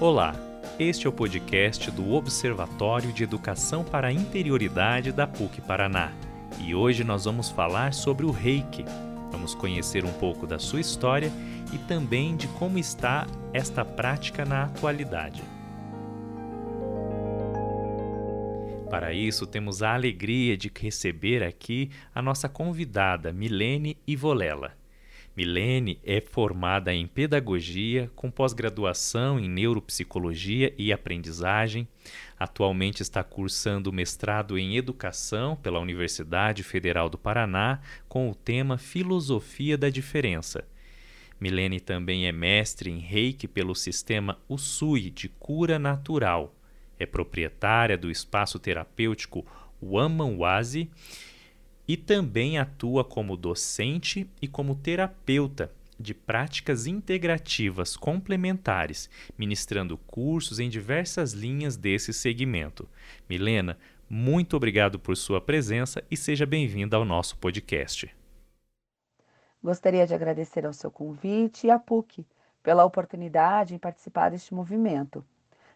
Olá, este é o podcast do Observatório de Educação para a Interioridade da PUC Paraná e hoje nós vamos falar sobre o reiki. Vamos conhecer um pouco da sua história e também de como está esta prática na atualidade. Para isso, temos a alegria de receber aqui a nossa convidada Milene Ivolela. Milene é formada em pedagogia, com pós-graduação em neuropsicologia e aprendizagem. Atualmente está cursando mestrado em educação pela Universidade Federal do Paraná, com o tema Filosofia da Diferença. Milene também é mestre em Reiki pelo sistema Usui de cura natural. É proprietária do espaço terapêutico Wamanwazi e também atua como docente e como terapeuta de práticas integrativas complementares, ministrando cursos em diversas linhas desse segmento. Milena, muito obrigado por sua presença e seja bem-vinda ao nosso podcast. Gostaria de agradecer ao seu convite e à PUC pela oportunidade em participar deste movimento.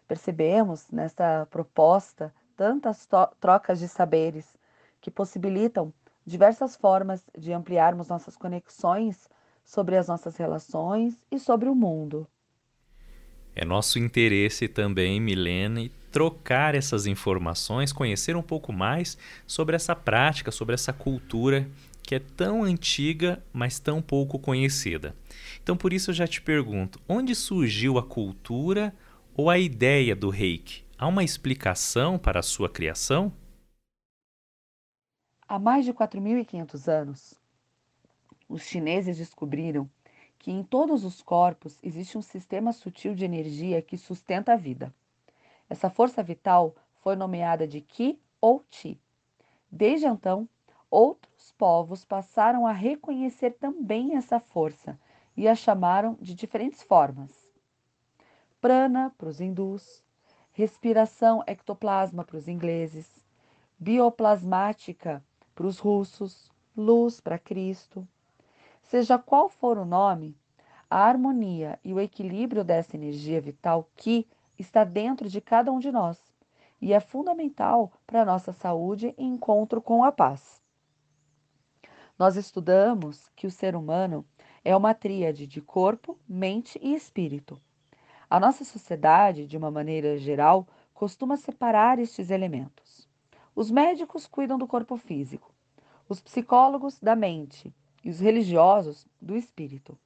Percebemos nesta proposta tantas trocas de saberes que possibilitam diversas formas de ampliarmos nossas conexões sobre as nossas relações e sobre o mundo. É nosso interesse também, Milene, trocar essas informações, conhecer um pouco mais sobre essa prática, sobre essa cultura que é tão antiga, mas tão pouco conhecida. Então, por isso eu já te pergunto: onde surgiu a cultura ou a ideia do reiki? Há uma explicação para a sua criação? Há mais de 4.500 anos, os chineses descobriram que em todos os corpos existe um sistema sutil de energia que sustenta a vida. Essa força vital foi nomeada de Qi ou Ti. Desde então, outros povos passaram a reconhecer também essa força e a chamaram de diferentes formas. Prana para os hindus, respiração ectoplasma para os ingleses, bioplasmática para os russos, luz para Cristo. Seja qual for o nome, a harmonia e o equilíbrio dessa energia vital que está dentro de cada um de nós e é fundamental para a nossa saúde e encontro com a paz. Nós estudamos que o ser humano é uma tríade de corpo, mente e espírito. A nossa sociedade, de uma maneira geral, costuma separar estes elementos. Os médicos cuidam do corpo físico, os psicólogos da mente e os religiosos do espírito.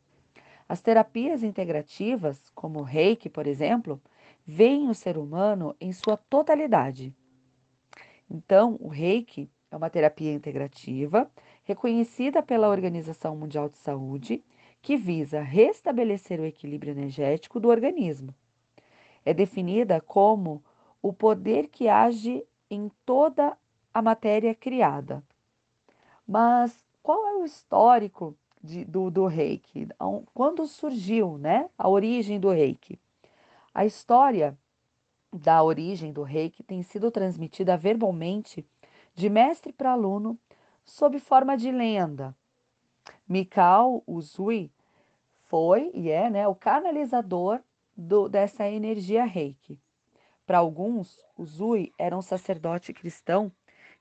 As terapias integrativas, como o Reiki, por exemplo, veem o ser humano em sua totalidade. Então, o Reiki é uma terapia integrativa reconhecida pela Organização Mundial de Saúde que visa restabelecer o equilíbrio energético do organismo. É definida como o poder que age em toda a matéria criada. Mas qual é o histórico de, do, do reiki? Quando surgiu né, a origem do reiki? A história da origem do reiki tem sido transmitida verbalmente de mestre para aluno sob forma de lenda. Mikao Uzui foi e é né, o canalizador do, dessa energia reiki. Para alguns, o Zui era um sacerdote cristão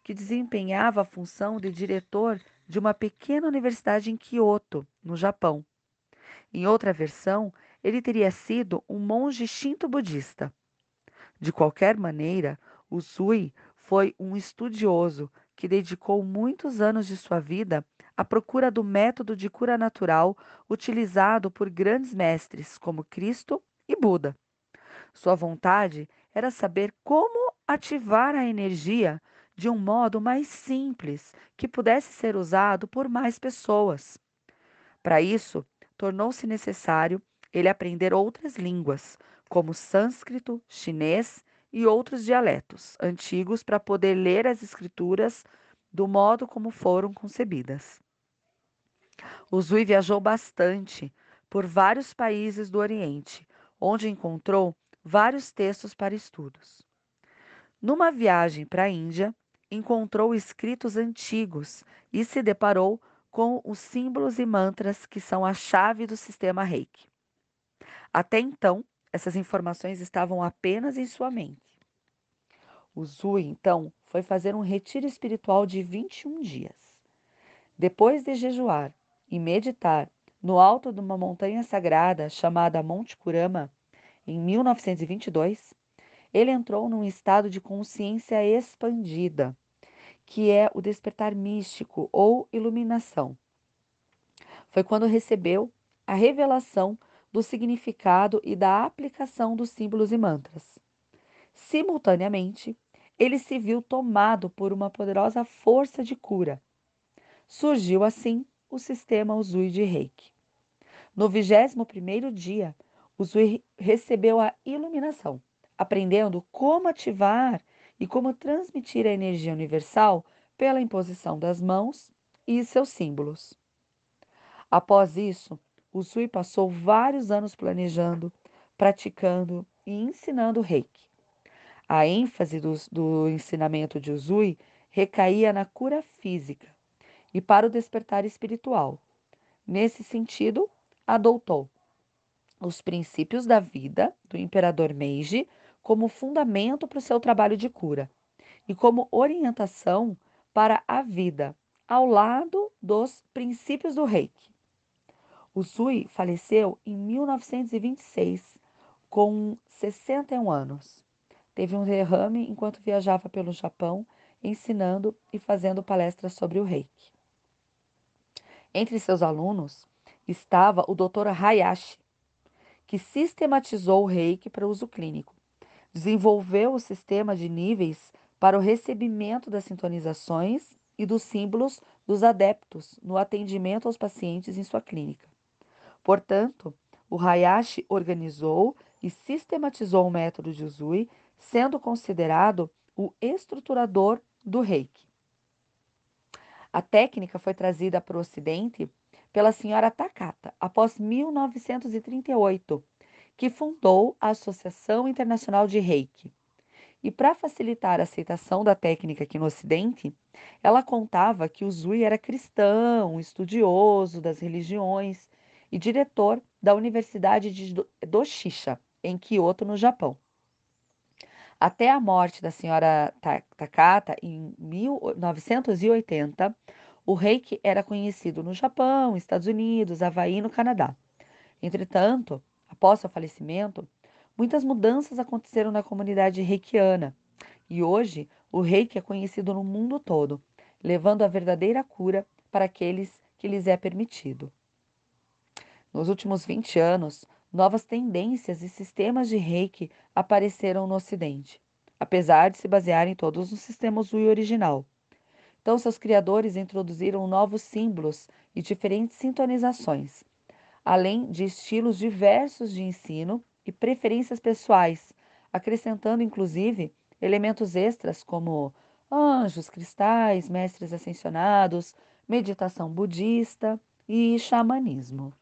que desempenhava a função de diretor de uma pequena universidade em Kyoto, no Japão. Em outra versão, ele teria sido um monge shinto budista. De qualquer maneira, o Zui foi um estudioso que dedicou muitos anos de sua vida à procura do método de cura natural utilizado por grandes mestres como Cristo e Buda. Sua vontade era saber como ativar a energia de um modo mais simples que pudesse ser usado por mais pessoas. Para isso, tornou-se necessário ele aprender outras línguas, como sânscrito, chinês e outros dialetos antigos para poder ler as escrituras do modo como foram concebidas. O Zui viajou bastante por vários países do Oriente, onde encontrou vários textos para estudos. Numa viagem para a Índia, encontrou escritos antigos e se deparou com os símbolos e mantras que são a chave do sistema Reiki. Até então, essas informações estavam apenas em sua mente. O Zui, então, foi fazer um retiro espiritual de 21 dias. Depois de jejuar e meditar no alto de uma montanha sagrada chamada Monte Kurama, em 1922, ele entrou num estado de consciência expandida, que é o despertar místico ou iluminação. Foi quando recebeu a revelação do significado e da aplicação dos símbolos e mantras. Simultaneamente, ele se viu tomado por uma poderosa força de cura. Surgiu assim o sistema Uzui de Reiki. No 21º dia, Uzui recebeu a iluminação, aprendendo como ativar e como transmitir a energia universal pela imposição das mãos e seus símbolos. Após isso, Uzui passou vários anos planejando, praticando e ensinando Reiki. A ênfase do, do ensinamento de Uzui recaía na cura física e para o despertar espiritual. Nesse sentido, adotou os princípios da vida do imperador Meiji como fundamento para o seu trabalho de cura e como orientação para a vida, ao lado dos princípios do Reiki. O Sui faleceu em 1926, com 61 anos. Teve um derrame enquanto viajava pelo Japão, ensinando e fazendo palestras sobre o reiki. Entre seus alunos estava o Dr. Hayashi, que sistematizou o reiki para uso clínico. Desenvolveu o sistema de níveis para o recebimento das sintonizações e dos símbolos dos adeptos no atendimento aos pacientes em sua clínica. Portanto, o Hayashi organizou e sistematizou o método de Uzui sendo considerado o estruturador do reiki. A técnica foi trazida para o Ocidente pela senhora Takata após 1938, que fundou a Associação Internacional de Reiki. E para facilitar a aceitação da técnica aqui no Ocidente, ela contava que o Zui era cristão, estudioso das religiões e diretor da Universidade de Doshisha, em Kyoto, no Japão. Até a morte da senhora Takata, em 1980, o reiki era conhecido no Japão, Estados Unidos, Havaí e no Canadá. Entretanto, após seu falecimento, muitas mudanças aconteceram na comunidade reikiana e hoje o reiki é conhecido no mundo todo, levando a verdadeira cura para aqueles que lhes é permitido. Nos últimos 20 anos, novas tendências e sistemas de reiki apareceram no Ocidente, apesar de se basearem todos no sistema Zui original. Então, seus criadores introduziram novos símbolos e diferentes sintonizações, além de estilos diversos de ensino e preferências pessoais, acrescentando inclusive elementos extras como anjos, cristais, mestres ascensionados, meditação budista e xamanismo.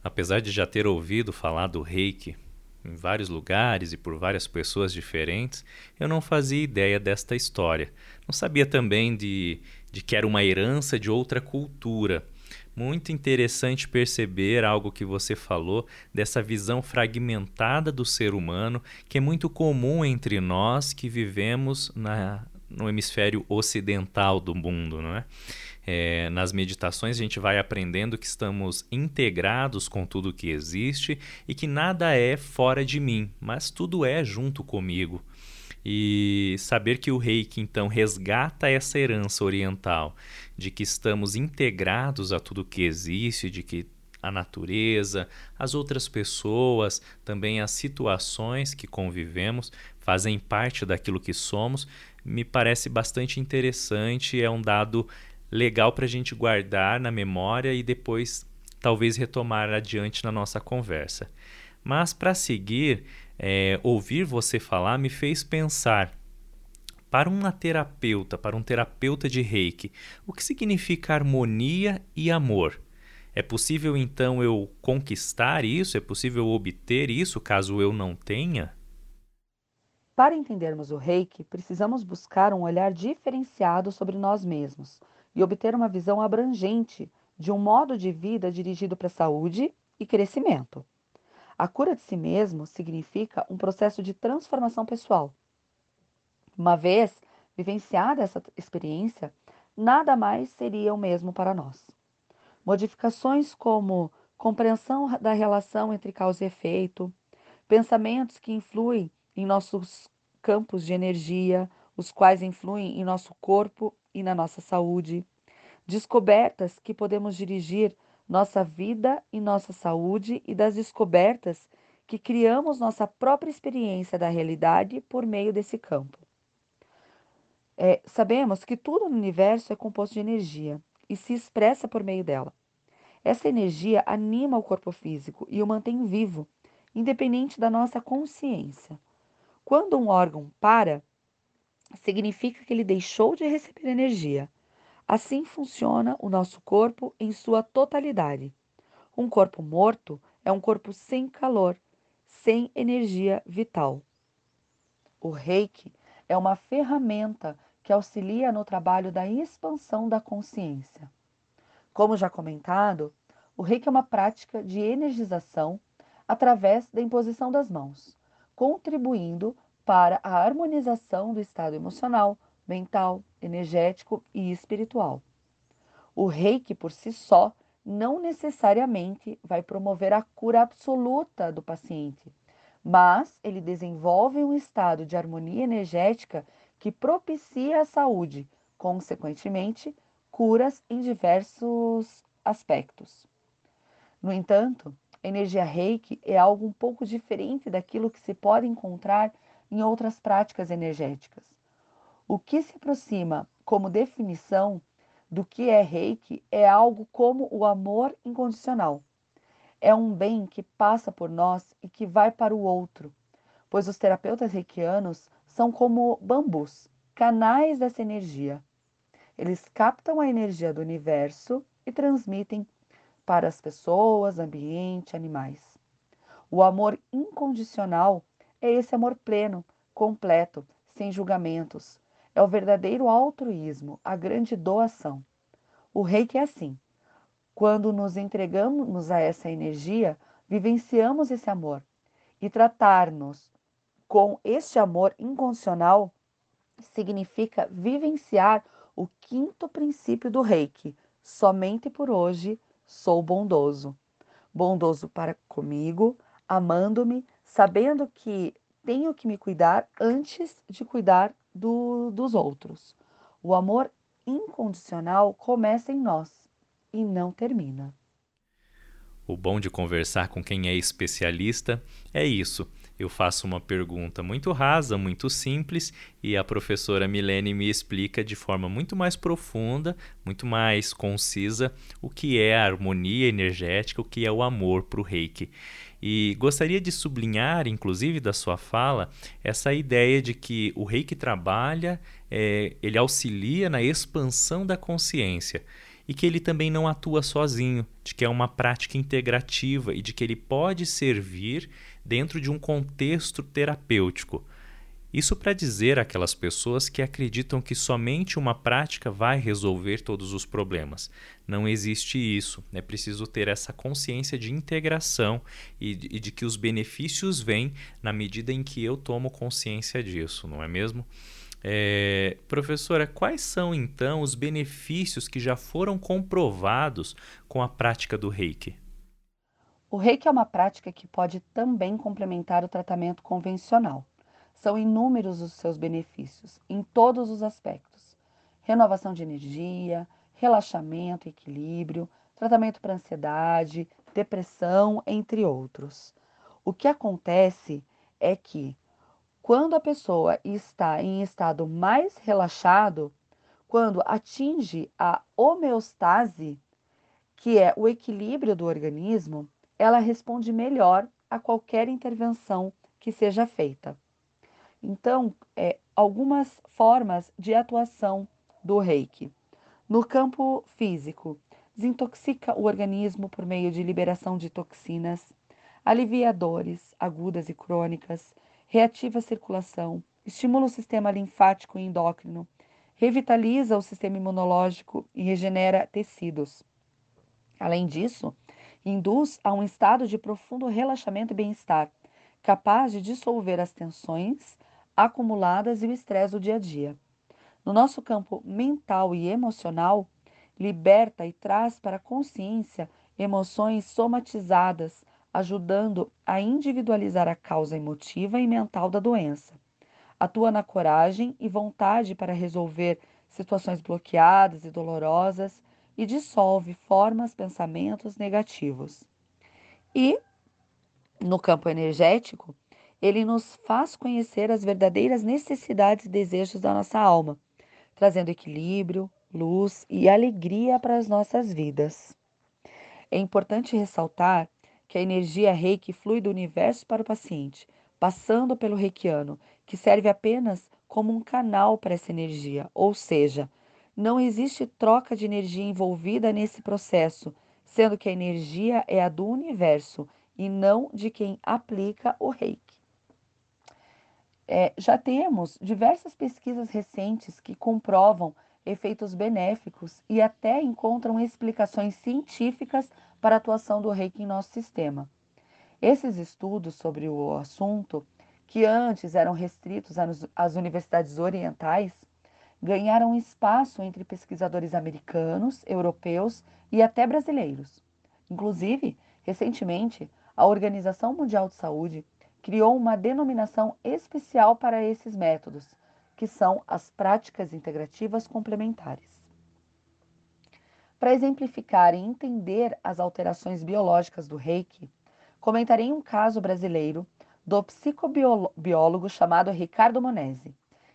Apesar de já ter ouvido falar do reiki em vários lugares e por várias pessoas diferentes, eu não fazia ideia desta história. Não sabia também de, de que era uma herança de outra cultura. Muito interessante perceber algo que você falou dessa visão fragmentada do ser humano, que é muito comum entre nós que vivemos na, no hemisfério ocidental do mundo, não é? É, nas meditações a gente vai aprendendo que estamos integrados com tudo que existe e que nada é fora de mim, mas tudo é junto comigo. E saber que o reiki então resgata essa herança oriental de que estamos integrados a tudo que existe, de que a natureza, as outras pessoas, também as situações que convivemos fazem parte daquilo que somos, me parece bastante interessante, é um dado legal para a gente guardar na memória e depois talvez retomar adiante na nossa conversa. Mas para seguir, é, ouvir você falar me fez pensar. Para uma terapeuta, para um terapeuta de reiki, o que significa harmonia e amor? É possível então eu conquistar isso? É possível obter isso caso eu não tenha? Para entendermos o reiki, precisamos buscar um olhar diferenciado sobre nós mesmos e obter uma visão abrangente de um modo de vida dirigido para a saúde e crescimento. A cura de si mesmo significa um processo de transformação pessoal. Uma vez vivenciada essa experiência, nada mais seria o mesmo para nós. Modificações como compreensão da relação entre causa e efeito, pensamentos que influem em nossos campos de energia, os quais influem em nosso corpo e na nossa saúde, descobertas que podemos dirigir nossa vida e nossa saúde e das descobertas que criamos nossa própria experiência da realidade por meio desse campo. É, sabemos que tudo no universo é composto de energia e se expressa por meio dela. Essa energia anima o corpo físico e o mantém vivo, independente da nossa consciência. Quando um órgão para, significa que ele deixou de receber energia. Assim funciona o nosso corpo em sua totalidade. Um corpo morto é um corpo sem calor, sem energia vital. O reiki é uma ferramenta que auxilia no trabalho da expansão da consciência. Como já comentado, o reiki é uma prática de energização através da imposição das mãos, contribuindo para a harmonização do estado emocional, mental, energético e espiritual. O reiki por si só não necessariamente vai promover a cura absoluta do paciente, mas ele desenvolve um estado de harmonia energética que propicia a saúde, consequentemente, curas em diversos aspectos. No entanto, a energia reiki é algo um pouco diferente daquilo que se pode encontrar em outras práticas energéticas. O que se aproxima como definição do que é reiki é algo como o amor incondicional. É um bem que passa por nós e que vai para o outro, pois os terapeutas reikianos são como bambus, canais dessa energia. Eles captam a energia do universo e transmitem para as pessoas, ambiente, animais. O amor incondicional é esse amor pleno, completo, sem julgamentos. É o verdadeiro altruísmo, a grande doação. O reiki é assim. Quando nos entregamos a essa energia, vivenciamos esse amor. E tratar-nos com este amor incondicional significa vivenciar o quinto princípio do reiki. Somente por hoje sou bondoso. Bondoso para comigo, amando-me, sabendo que tenho que me cuidar antes de cuidar do, dos outros. O amor incondicional começa em nós e não termina. O bom de conversar com quem é especialista é isso eu faço uma pergunta muito rasa, muito simples, e a professora Milene me explica de forma muito mais profunda, muito mais concisa, o que é a harmonia energética, o que é o amor para o reiki. E gostaria de sublinhar, inclusive, da sua fala, essa ideia de que o reiki trabalha, é, ele auxilia na expansão da consciência e que ele também não atua sozinho, de que é uma prática integrativa e de que ele pode servir dentro de um contexto terapêutico. Isso para dizer àquelas pessoas que acreditam que somente uma prática vai resolver todos os problemas. Não existe isso. É preciso ter essa consciência de integração e de, e de que os benefícios vêm na medida em que eu tomo consciência disso, não é mesmo? É, professora, quais são então os benefícios que já foram comprovados com a prática do reiki? O reiki é uma prática que pode também complementar o tratamento convencional. São inúmeros os seus benefícios, em todos os aspectos: renovação de energia, relaxamento equilíbrio, tratamento para ansiedade, depressão, entre outros. O que acontece é que, quando a pessoa está em estado mais relaxado, quando atinge a homeostase, que é o equilíbrio do organismo, ela responde melhor a qualquer intervenção que seja feita. Então, é, algumas formas de atuação do reiki. No campo físico, desintoxica o organismo por meio de liberação de toxinas, alivia dores agudas e crônicas, reativa a circulação, estimula o sistema linfático e endócrino, revitaliza o sistema imunológico e regenera tecidos. Além disso, induz a um estado de profundo relaxamento e bem-estar, capaz de dissolver as tensões acumuladas e o estresse do dia a dia. No nosso campo mental e emocional, liberta e traz para a consciência emoções somatizadas, ajudando a individualizar a causa emotiva e mental da doença. Atua na coragem e vontade para resolver situações bloqueadas e dolorosas e dissolve formas, pensamentos negativos. E no campo energético, ele nos faz conhecer as verdadeiras necessidades e desejos da nossa alma, trazendo equilíbrio, luz e alegria para as nossas vidas. É importante ressaltar que a energia reiki flui do universo para o paciente, passando pelo reikiano, que serve apenas como um canal para essa energia, ou seja, não existe troca de energia envolvida nesse processo, sendo que a energia é a do universo e não de quem aplica o reiki. É, já temos diversas pesquisas recentes que comprovam efeitos benéficos e até encontram explicações científicas para a atuação do reiki em nosso sistema. Esses estudos sobre o assunto, que antes eram restritos às universidades orientais, ganharam espaço entre pesquisadores americanos, europeus e até brasileiros. Inclusive, recentemente, a Organização Mundial de Saúde criou uma denominação especial para esses métodos, que são as práticas integrativas complementares. Para exemplificar e entender as alterações biológicas do reiki, comentarei um caso brasileiro do psicobiólogo chamado Ricardo Monese,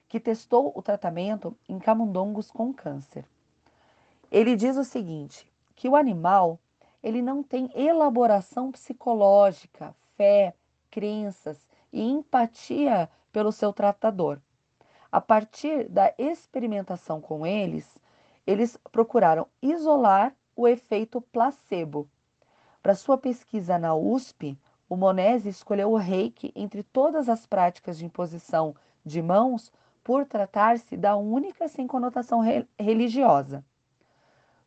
que testou o tratamento em camundongos com câncer. Ele diz o seguinte, que o animal ele não tem elaboração psicológica, fé, crenças e empatia pelo seu tratador. A partir da experimentação com eles, eles procuraram isolar o efeito placebo. Para sua pesquisa na USP, o Monese escolheu o reiki entre todas as práticas de imposição de mãos por tratar-se da única sem conotação re religiosa.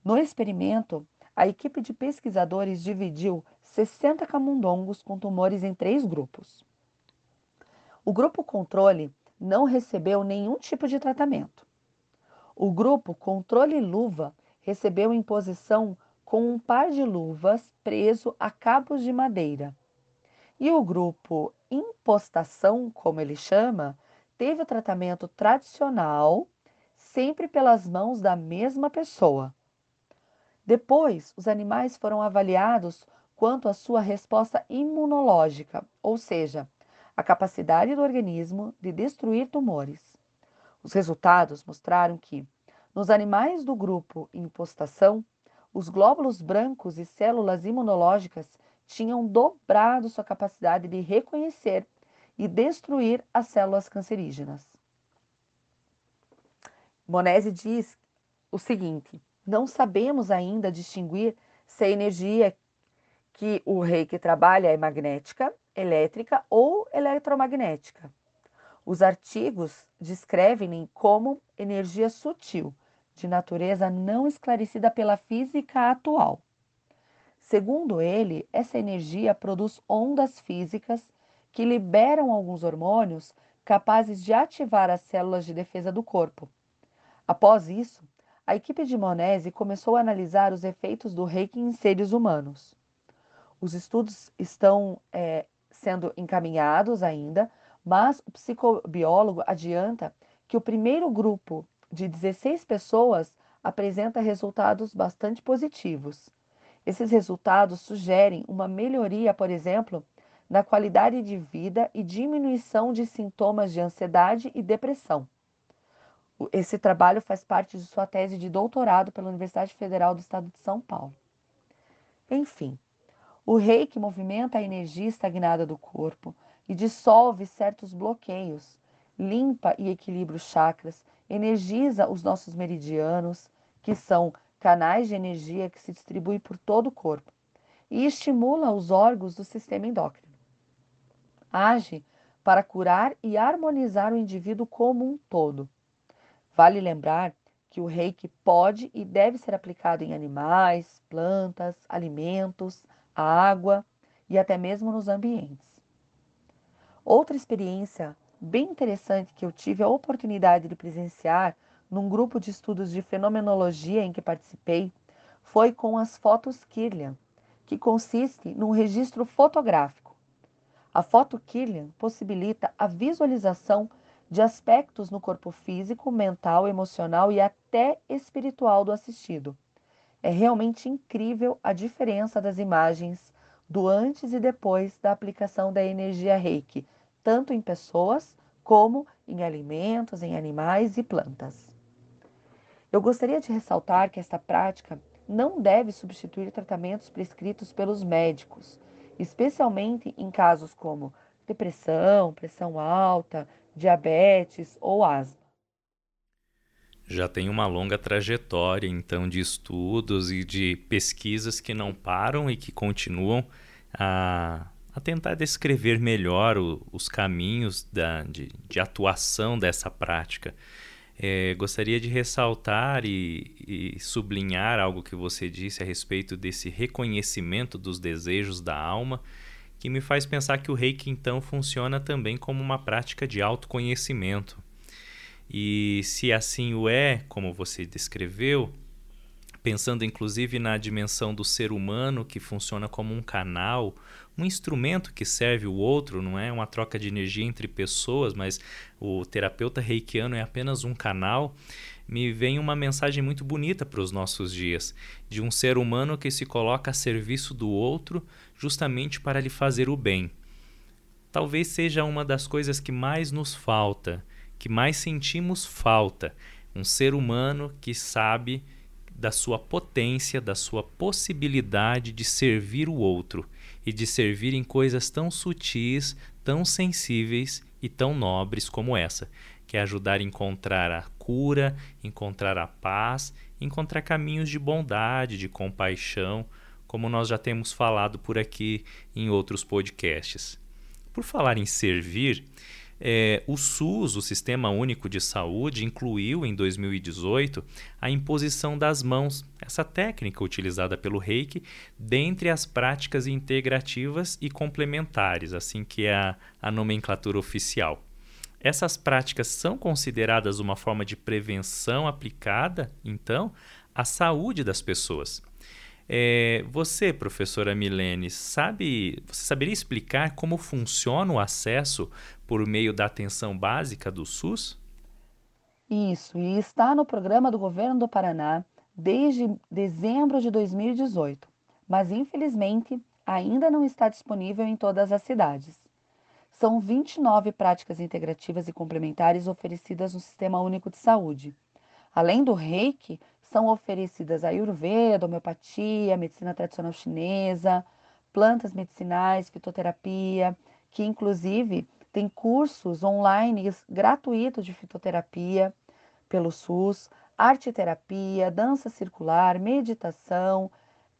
No experimento, a equipe de pesquisadores dividiu 60 camundongos com tumores em três grupos. O grupo controle não recebeu nenhum tipo de tratamento. O grupo controle luva recebeu imposição com um par de luvas preso a cabos de madeira. E o grupo impostação, como ele chama, teve o tratamento tradicional, sempre pelas mãos da mesma pessoa. Depois, os animais foram avaliados quanto à sua resposta imunológica, ou seja, a capacidade do organismo de destruir tumores. Os resultados mostraram que, nos animais do grupo impostação, os glóbulos brancos e células imunológicas tinham dobrado sua capacidade de reconhecer e destruir as células cancerígenas. Monese diz o seguinte: não sabemos ainda distinguir se a energia que o reiki trabalha é magnética, elétrica ou eletromagnética. Os artigos descrevem como energia sutil, de natureza não esclarecida pela física atual. Segundo ele, essa energia produz ondas físicas que liberam alguns hormônios capazes de ativar as células de defesa do corpo. Após isso, a equipe de Monese começou a analisar os efeitos do reiki em seres humanos. Os estudos estão é, sendo encaminhados ainda, mas o psicobiólogo adianta que o primeiro grupo de 16 pessoas apresenta resultados bastante positivos. Esses resultados sugerem uma melhoria, por exemplo, na qualidade de vida e diminuição de sintomas de ansiedade e depressão. Esse trabalho faz parte de sua tese de doutorado pela Universidade Federal do Estado de São Paulo. Enfim, o reiki movimenta a energia estagnada do corpo e dissolve certos bloqueios, limpa e equilibra os chakras, energiza os nossos meridianos, que são canais de energia que se distribuem por todo o corpo, e estimula os órgãos do sistema endócrino. Age para curar e harmonizar o indivíduo como um todo. Vale lembrar que o reiki pode e deve ser aplicado em animais, plantas, alimentos, água e até mesmo nos ambientes. Outra experiência bem interessante que eu tive a oportunidade de presenciar num grupo de estudos de fenomenologia em que participei foi com as fotos Kirlian, que consiste num registro fotográfico. A foto Kirlian possibilita a visualização de aspectos no corpo físico, mental, emocional e até espiritual do assistido. É realmente incrível a diferença das imagens do antes e depois da aplicação da energia Reiki, tanto em pessoas como em alimentos, em animais e plantas. Eu gostaria de ressaltar que esta prática não deve substituir tratamentos prescritos pelos médicos, especialmente em casos como depressão, pressão alta, diabetes ou asma. Já tem uma longa trajetória, então, de estudos e de pesquisas que não param e que continuam a, a tentar descrever melhor o, os caminhos da, de, de atuação dessa prática. É, gostaria de ressaltar e, e, sublinhar algo que você disse a respeito desse reconhecimento dos desejos da alma, que me faz pensar que o reiki então funciona também como uma prática de autoconhecimento. E se assim o é, como você descreveu, pensando inclusive na dimensão do ser humano que funciona como um canal, um instrumento que serve o outro, não é uma troca de energia entre pessoas, mas o terapeuta reikiano é apenas um canal, me vem uma mensagem muito bonita para os nossos dias, de um ser humano que se coloca a serviço do outro justamente para lhe fazer o bem. Talvez seja uma das coisas que mais nos falta, que mais sentimos falta, um ser humano que sabe da sua potência, da sua possibilidade de servir o outro e de servir em coisas tão sutis, tão sensíveis e tão nobres como essa, que é ajudar a encontrar a cura, encontrar a paz, encontrar caminhos de bondade, de compaixão, como nós já temos falado por aqui em outros podcasts. Por falar em servir, é, o SUS, o Sistema Único de Saúde, incluiu em 2018 a imposição das mãos, essa técnica utilizada pelo reiki, dentre as práticas integrativas e complementares, assim que é a, a nomenclatura oficial. Essas práticas são consideradas uma forma de prevenção aplicada, então, à saúde das pessoas. É, você, professora Milene, sabe, você saberia explicar como funciona o acesso por meio da atenção básica do SUS? Isso, e está no programa do governo do Paraná desde dezembro de 2018, mas infelizmente ainda não está disponível em todas as cidades. São 29 práticas integrativas e complementares oferecidas no Sistema Único de Saúde. Além do reiki, são oferecidas a Ayurveda, homeopatia, medicina tradicional chinesa, plantas medicinais, fitoterapia, que inclusive tem cursos online gratuitos de fitoterapia pelo SUS, arte terapia, dança circular, meditação,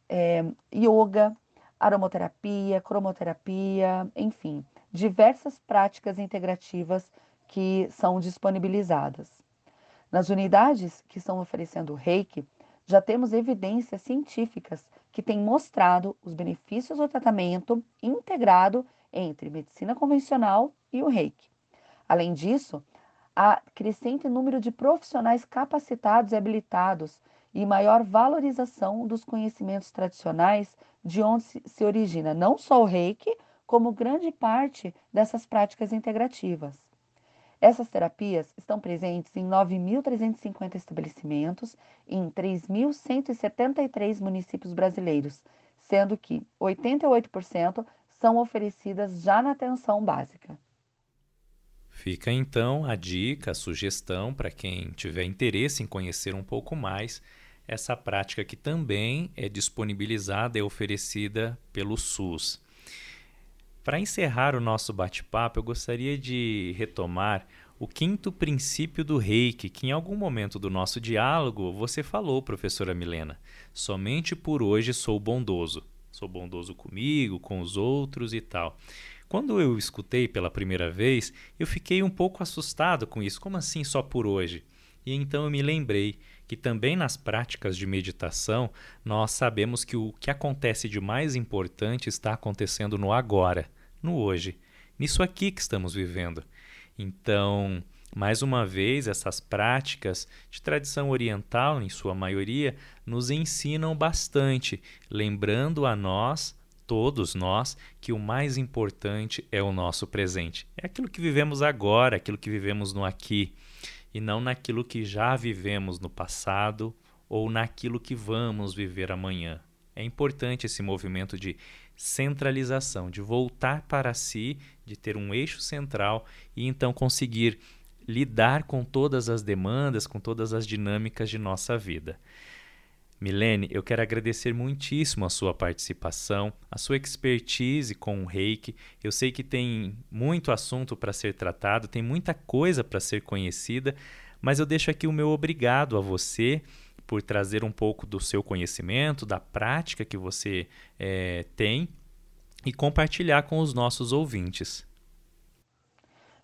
é, yoga, aromoterapia, cromoterapia, enfim, diversas práticas integrativas que são disponibilizadas. Nas unidades que estão oferecendo o reiki, já temos evidências científicas que têm mostrado os benefícios do tratamento integrado entre medicina convencional e o reiki. Além disso, há crescente número de profissionais capacitados e habilitados e maior valorização dos conhecimentos tradicionais de onde se origina não só o reiki, como grande parte dessas práticas integrativas. Essas terapias estão presentes em 9.350 estabelecimentos em 3.173 municípios brasileiros, sendo que 88% são oferecidas já na atenção básica. Fica então a dica, a sugestão para quem tiver interesse em conhecer um pouco mais essa prática que também é disponibilizada e oferecida pelo SUS. Para encerrar o nosso bate-papo, eu gostaria de retomar o quinto princípio do reiki, que em algum momento do nosso diálogo você falou, professora Milena. Somente por hoje sou bondoso. Sou bondoso comigo, com os outros e tal. Quando eu escutei pela primeira vez, eu fiquei um pouco assustado com isso. Como assim só por hoje? E então eu me lembrei que também nas práticas de meditação nós sabemos que o que acontece de mais importante está acontecendo no agora, no hoje, nisso aqui que estamos vivendo. Então, mais uma vez, essas práticas de tradição oriental, em sua maioria, nos ensinam bastante, lembrando a nós, todos nós, que o mais importante é o nosso presente. É aquilo que vivemos agora, aquilo que vivemos no aqui, e não naquilo que já vivemos no passado ou naquilo que vamos viver amanhã. É importante esse movimento de centralização, de voltar para si, de ter um eixo central e então conseguir lidar com todas as demandas, com todas as dinâmicas de nossa vida. Milene, eu quero agradecer muitíssimo a sua participação, a sua expertise com o reiki. Eu sei que tem muito assunto para ser tratado, tem muita coisa para ser conhecida, mas eu deixo aqui o meu obrigado a você por trazer um pouco do seu conhecimento, da prática que você é, tem e compartilhar com os nossos ouvintes.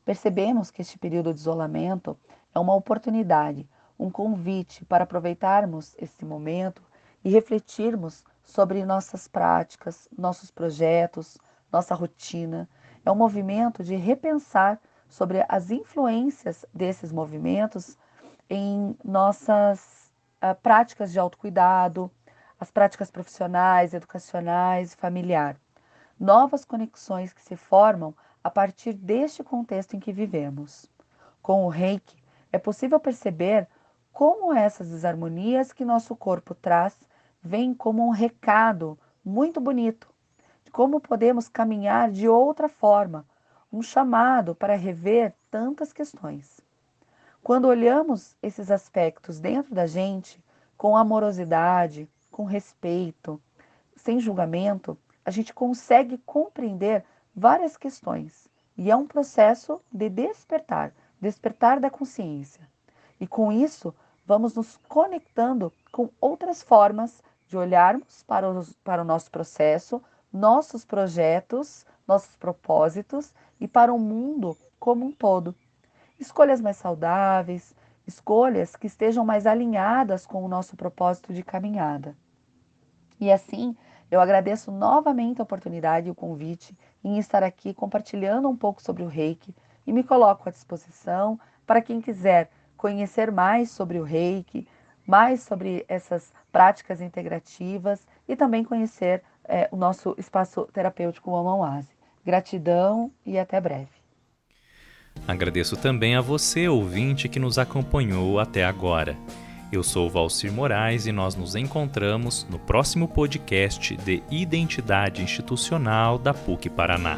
Percebemos que este período de isolamento é uma oportunidade, um convite para aproveitarmos esse momento e refletirmos sobre nossas práticas, nossos projetos, nossa rotina. É um movimento de repensar sobre as influências desses movimentos em nossas uh, práticas de autocuidado, as práticas profissionais, educacionais e familiar. Novas conexões que se formam a partir deste contexto em que vivemos. Com o reiki, é possível perceber como essas desarmonias que nosso corpo traz vêm como um recado muito bonito de como podemos caminhar de outra forma, um chamado para rever tantas questões. Quando olhamos esses aspectos dentro da gente com amorosidade, com respeito, sem julgamento, a gente consegue compreender várias questões e é um processo de despertar, despertar da consciência. E com isso, vamos nos conectando com outras formas de olharmos para, os, para o nosso processo, nossos projetos, nossos propósitos e para o mundo como um todo. Escolhas mais saudáveis, escolhas que estejam mais alinhadas com o nosso propósito de caminhada. E assim, eu agradeço novamente a oportunidade e o convite em estar aqui compartilhando um pouco sobre o reiki e me coloco à disposição para quem quiser conhecer mais sobre o reiki, mais sobre essas práticas integrativas e também conhecer é, o nosso espaço terapêutico Oase. Gratidão e até breve. Agradeço também a você, ouvinte, que nos acompanhou até agora. Eu sou Valcir Moraes e nós nos encontramos no próximo podcast de Identidade Institucional da PUC Paraná.